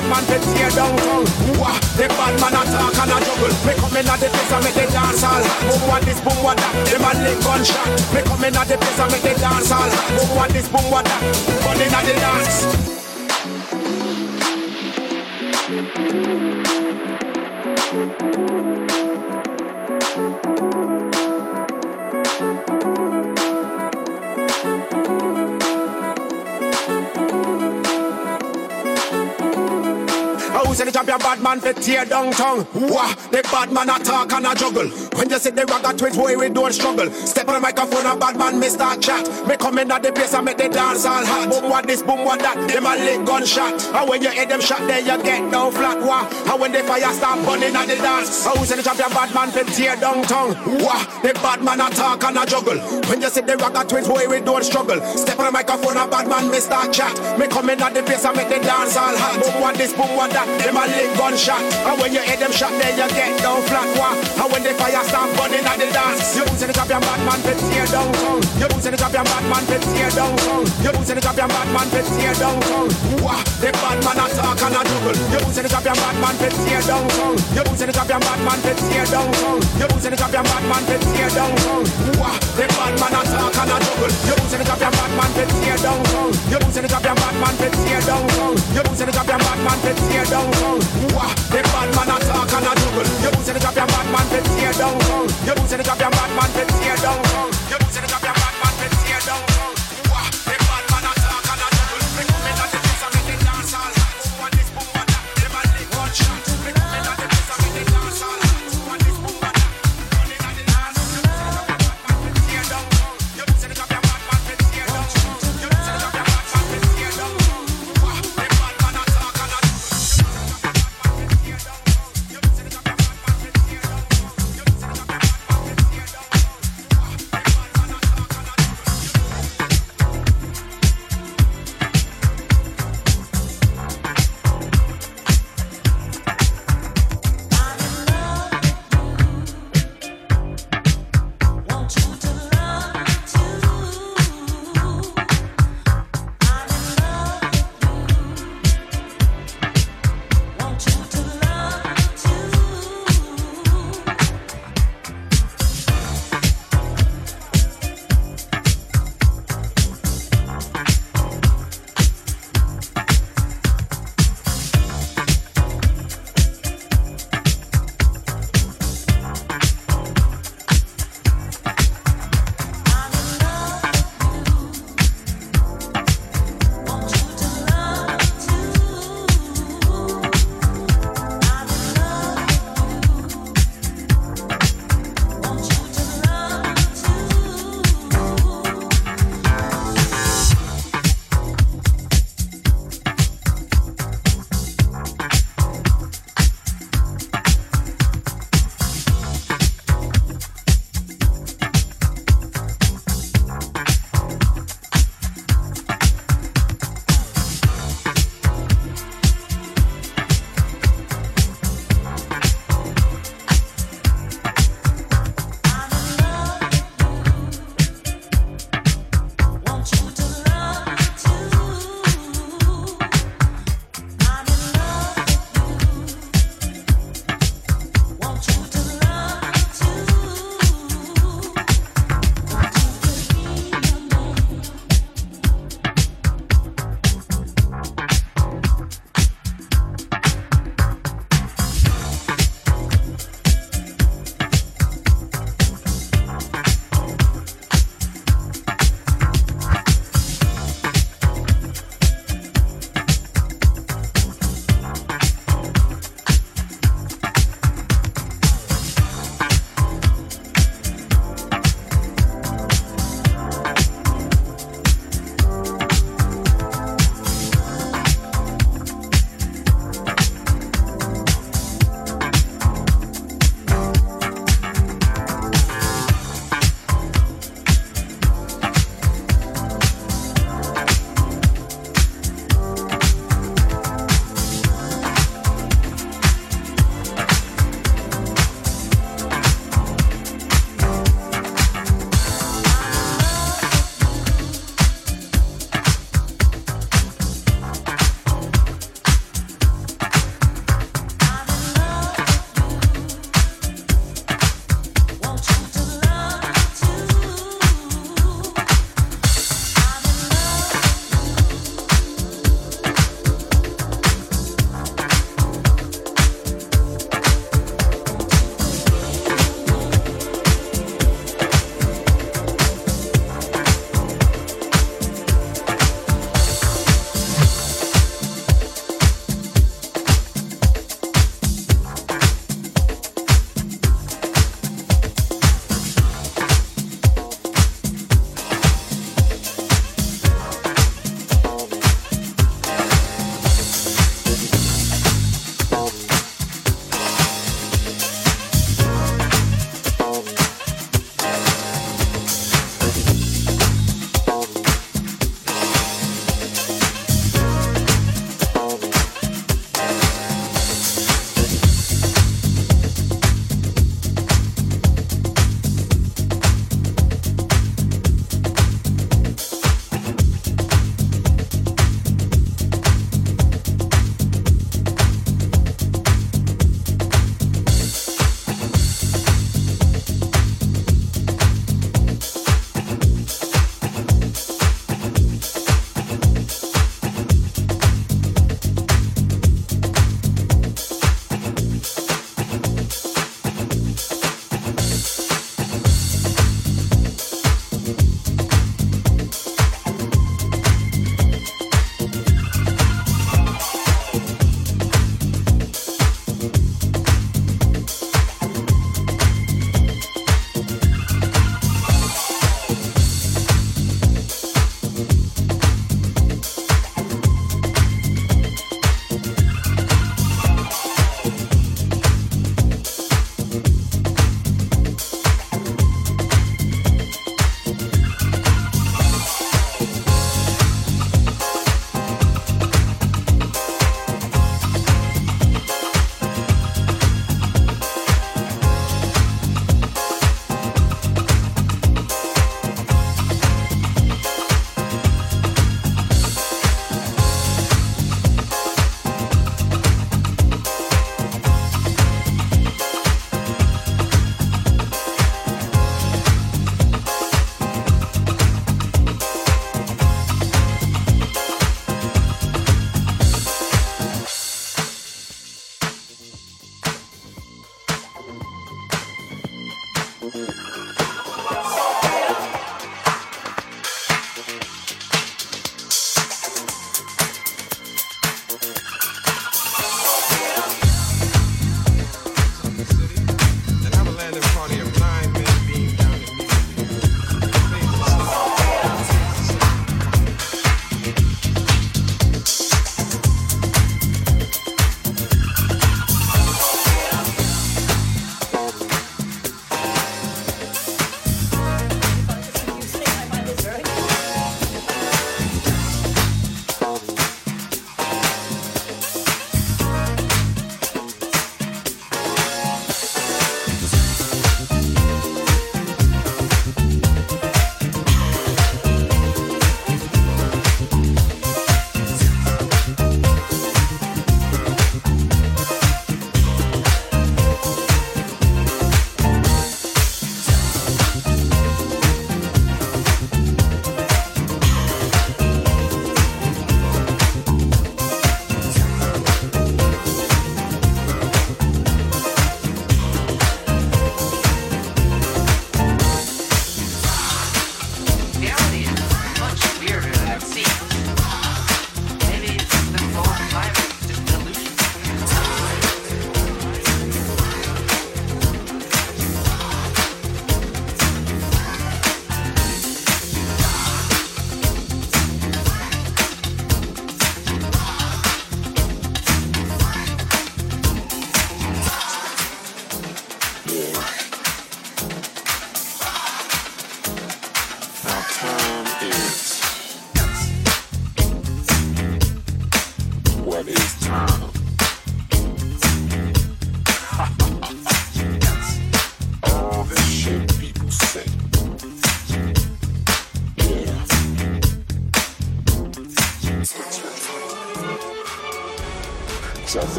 bad man to tear down tongue. Wah, the bad man attack and a juggle. Me come in at the place and make the dance all. Boom one this, boom one that. Them a lick gunshot. Me come in at the place and make the dance all. Boom one this, boom one that. Running at the dance. Say the champion bad man fit tear down tongue. Wah, the bad man attack and a juggle. When you see the ragga twins, boy, we don't struggle. Step on the microphone, a bad man, me start chat. Me come in at the place and make the dance all hot. Boom, what this, boom, what that. Them a lick gunshot. And when you hear them shot, there you get down flat. Wah, and when the fire start burning at the dance. I say the champion bad man fit tear down tongue. Wah, the bad man attack and a juggle. When you see the ragga twins, boy, we don't struggle. Step on the microphone, a bad man, me start chat. Me come in at the place and make the dance all hot. Boom, what this, boom, what that. Them a lick gunshot. And when you hear them shot, there you get down flat. Wah, and when the fire start burning at the dance. You losing the champion bad man fit tear down tongue. You losing the champion bad man fit tear down tongue. You losing the champion bad man fit tear down tongue. Wah, the bad man attack and a juggle. You losing the champion bad man fit tear down tongue. You losing the champion bad man fit tear down tongue. You losing the champion bad man fit tear down tongue. Wah, the bad man attack and a juggle. You losing the champion bad man fit tear down tongue. You losing the champion bad man fit tear down tongue. You losing the champion bad man fit tear down tongue. Wah, the bad man attack and a juggle. You the champion bad man fit tear down. You losing the champion bad man fit tear down. You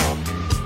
Bomb.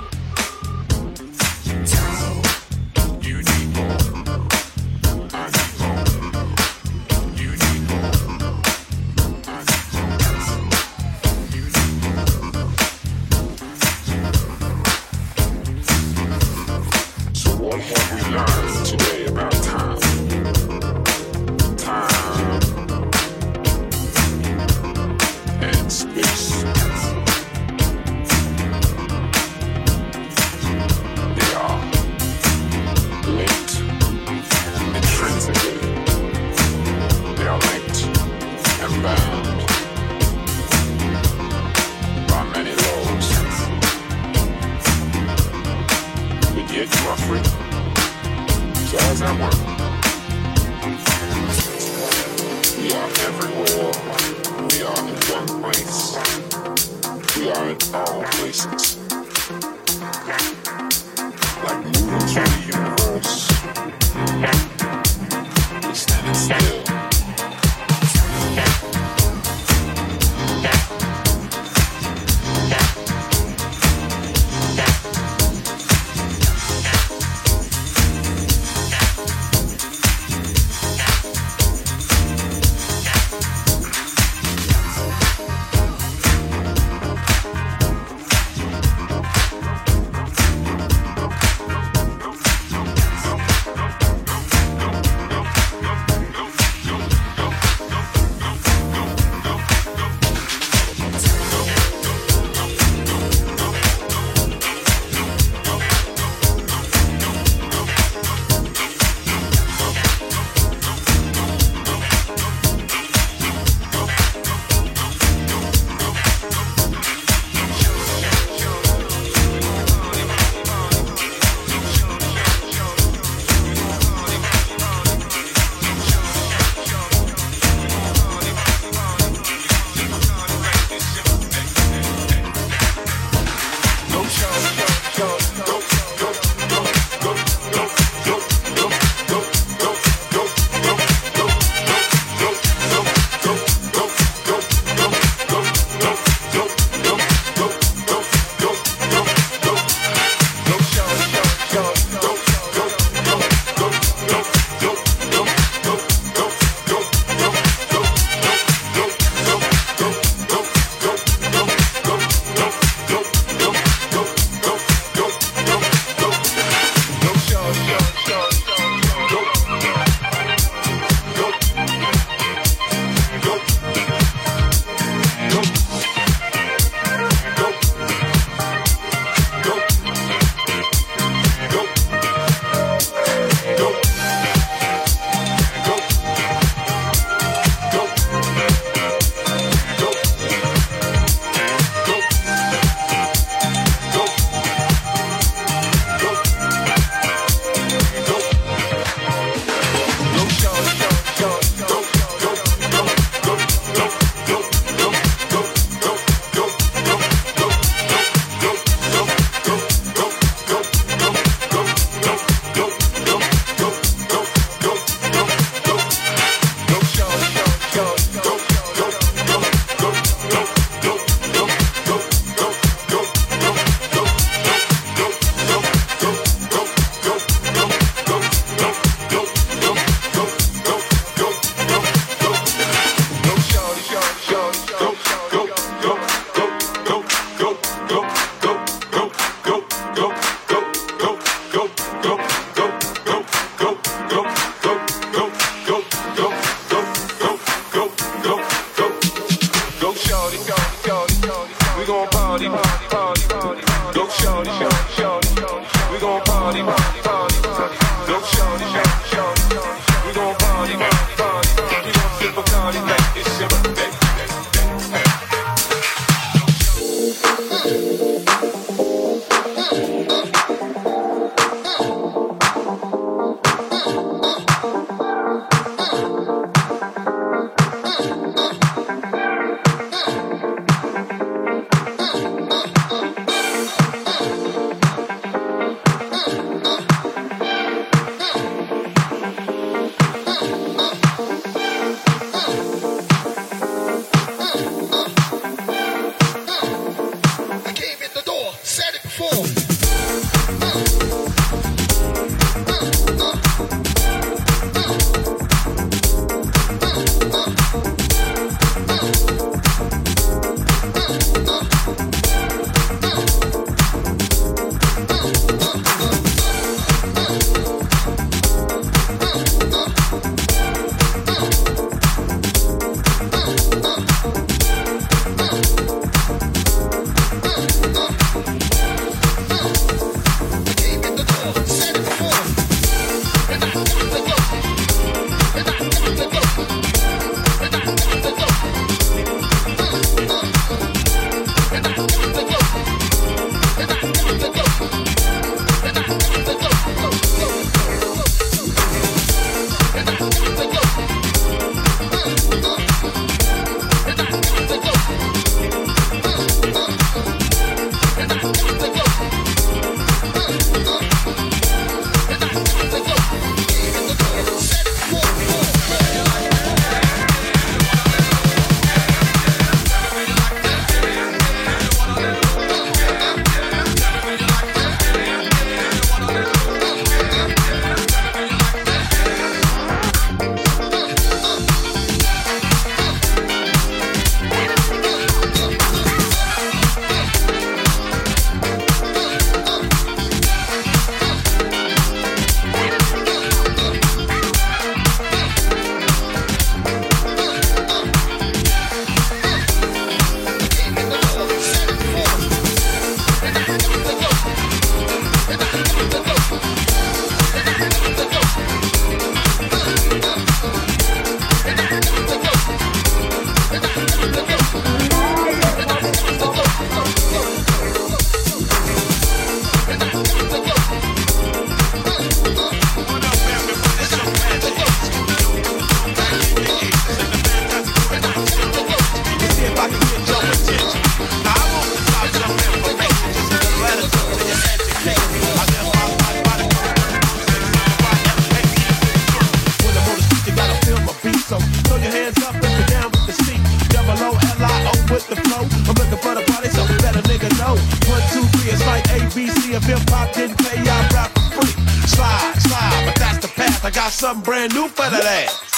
Something brand new for that ass.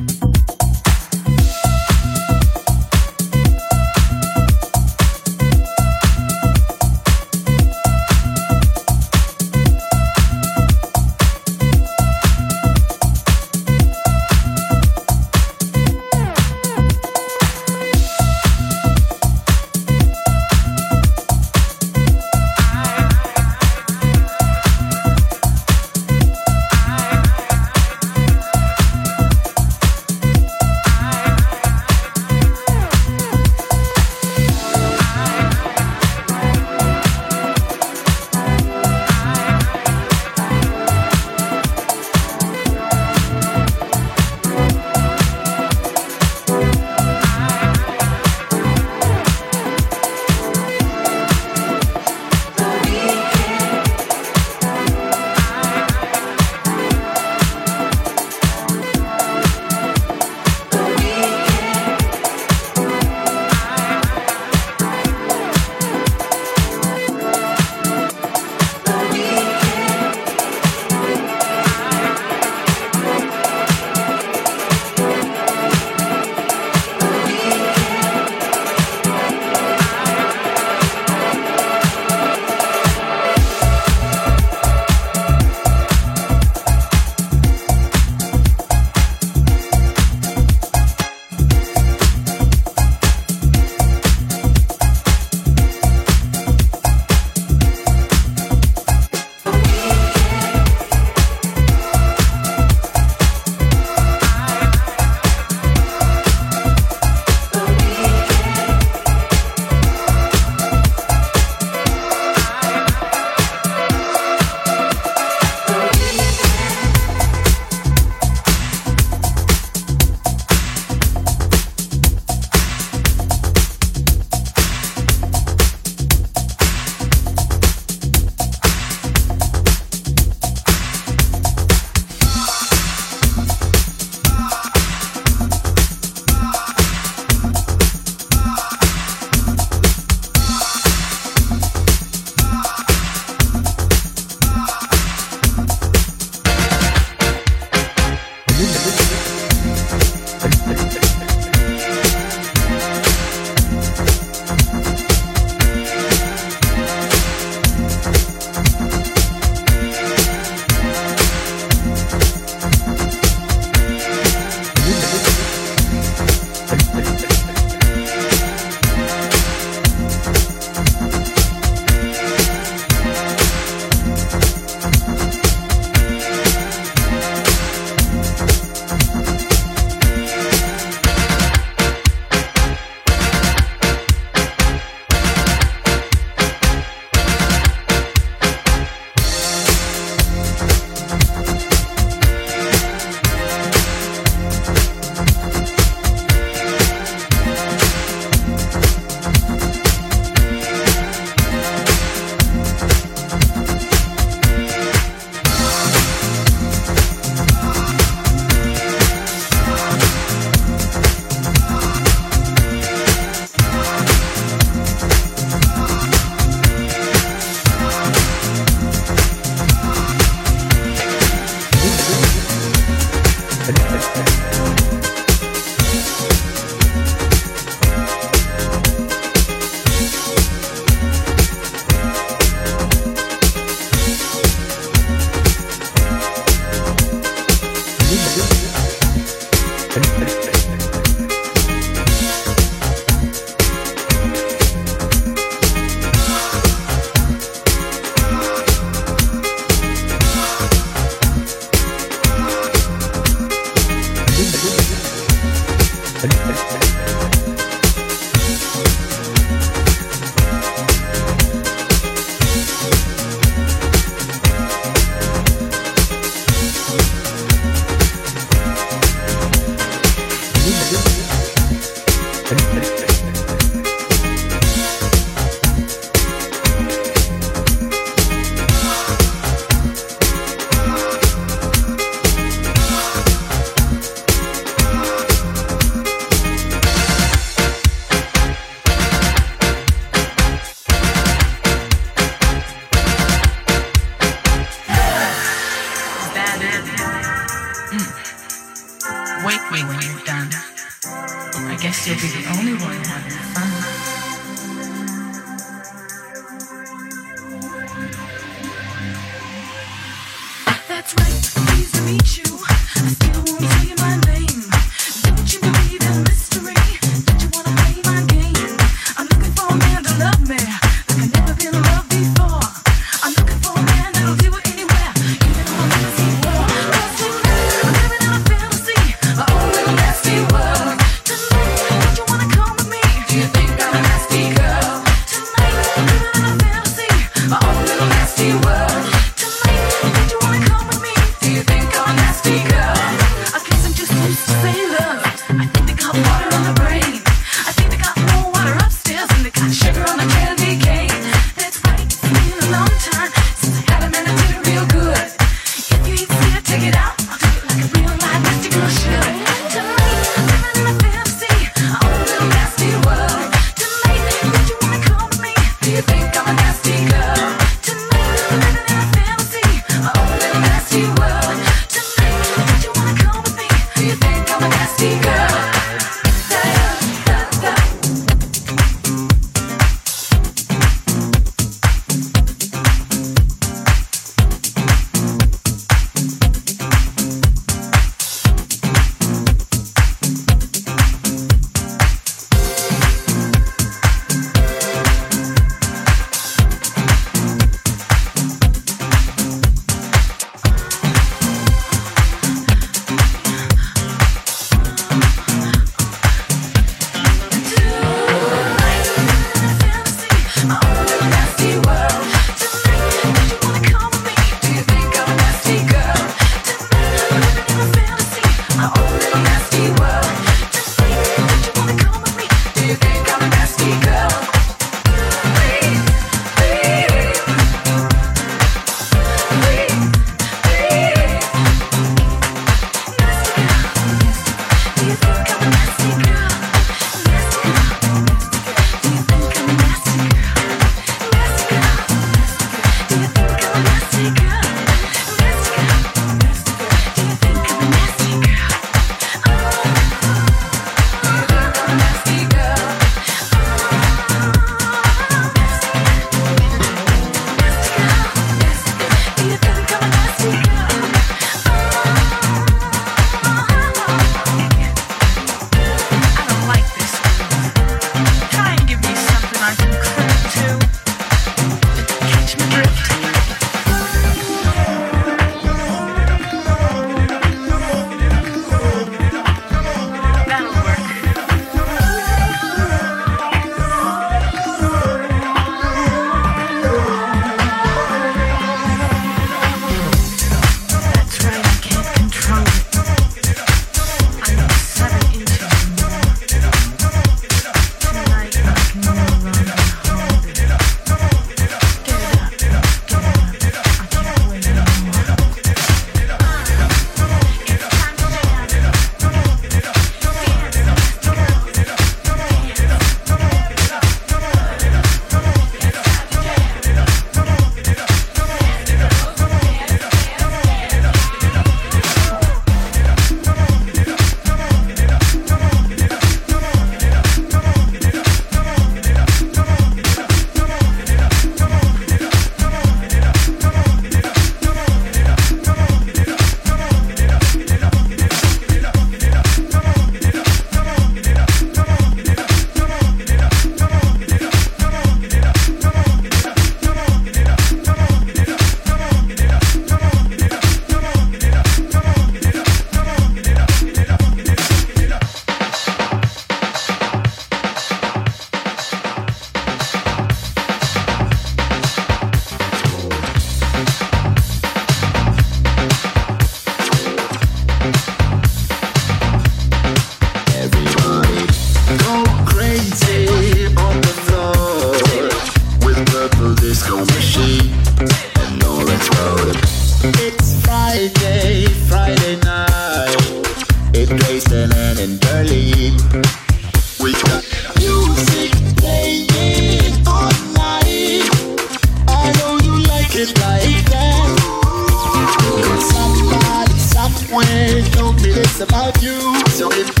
Yeah.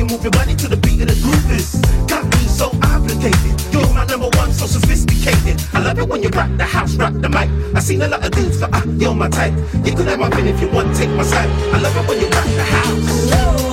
you move your body to the beat of the groovies. Got me so obligated. You're my number one, so sophisticated. I love it when you rock the house, rock the mic. I seen a lot of dudes, but uh, you're my type. You could have my pin if you want, take my side. I love it when you rock the house.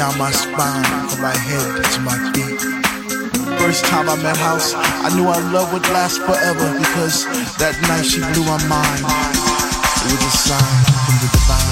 Down my spine from my head to my feet. First time I met House, I knew our love would last forever because that night she blew my mind. It was a sign from the divine.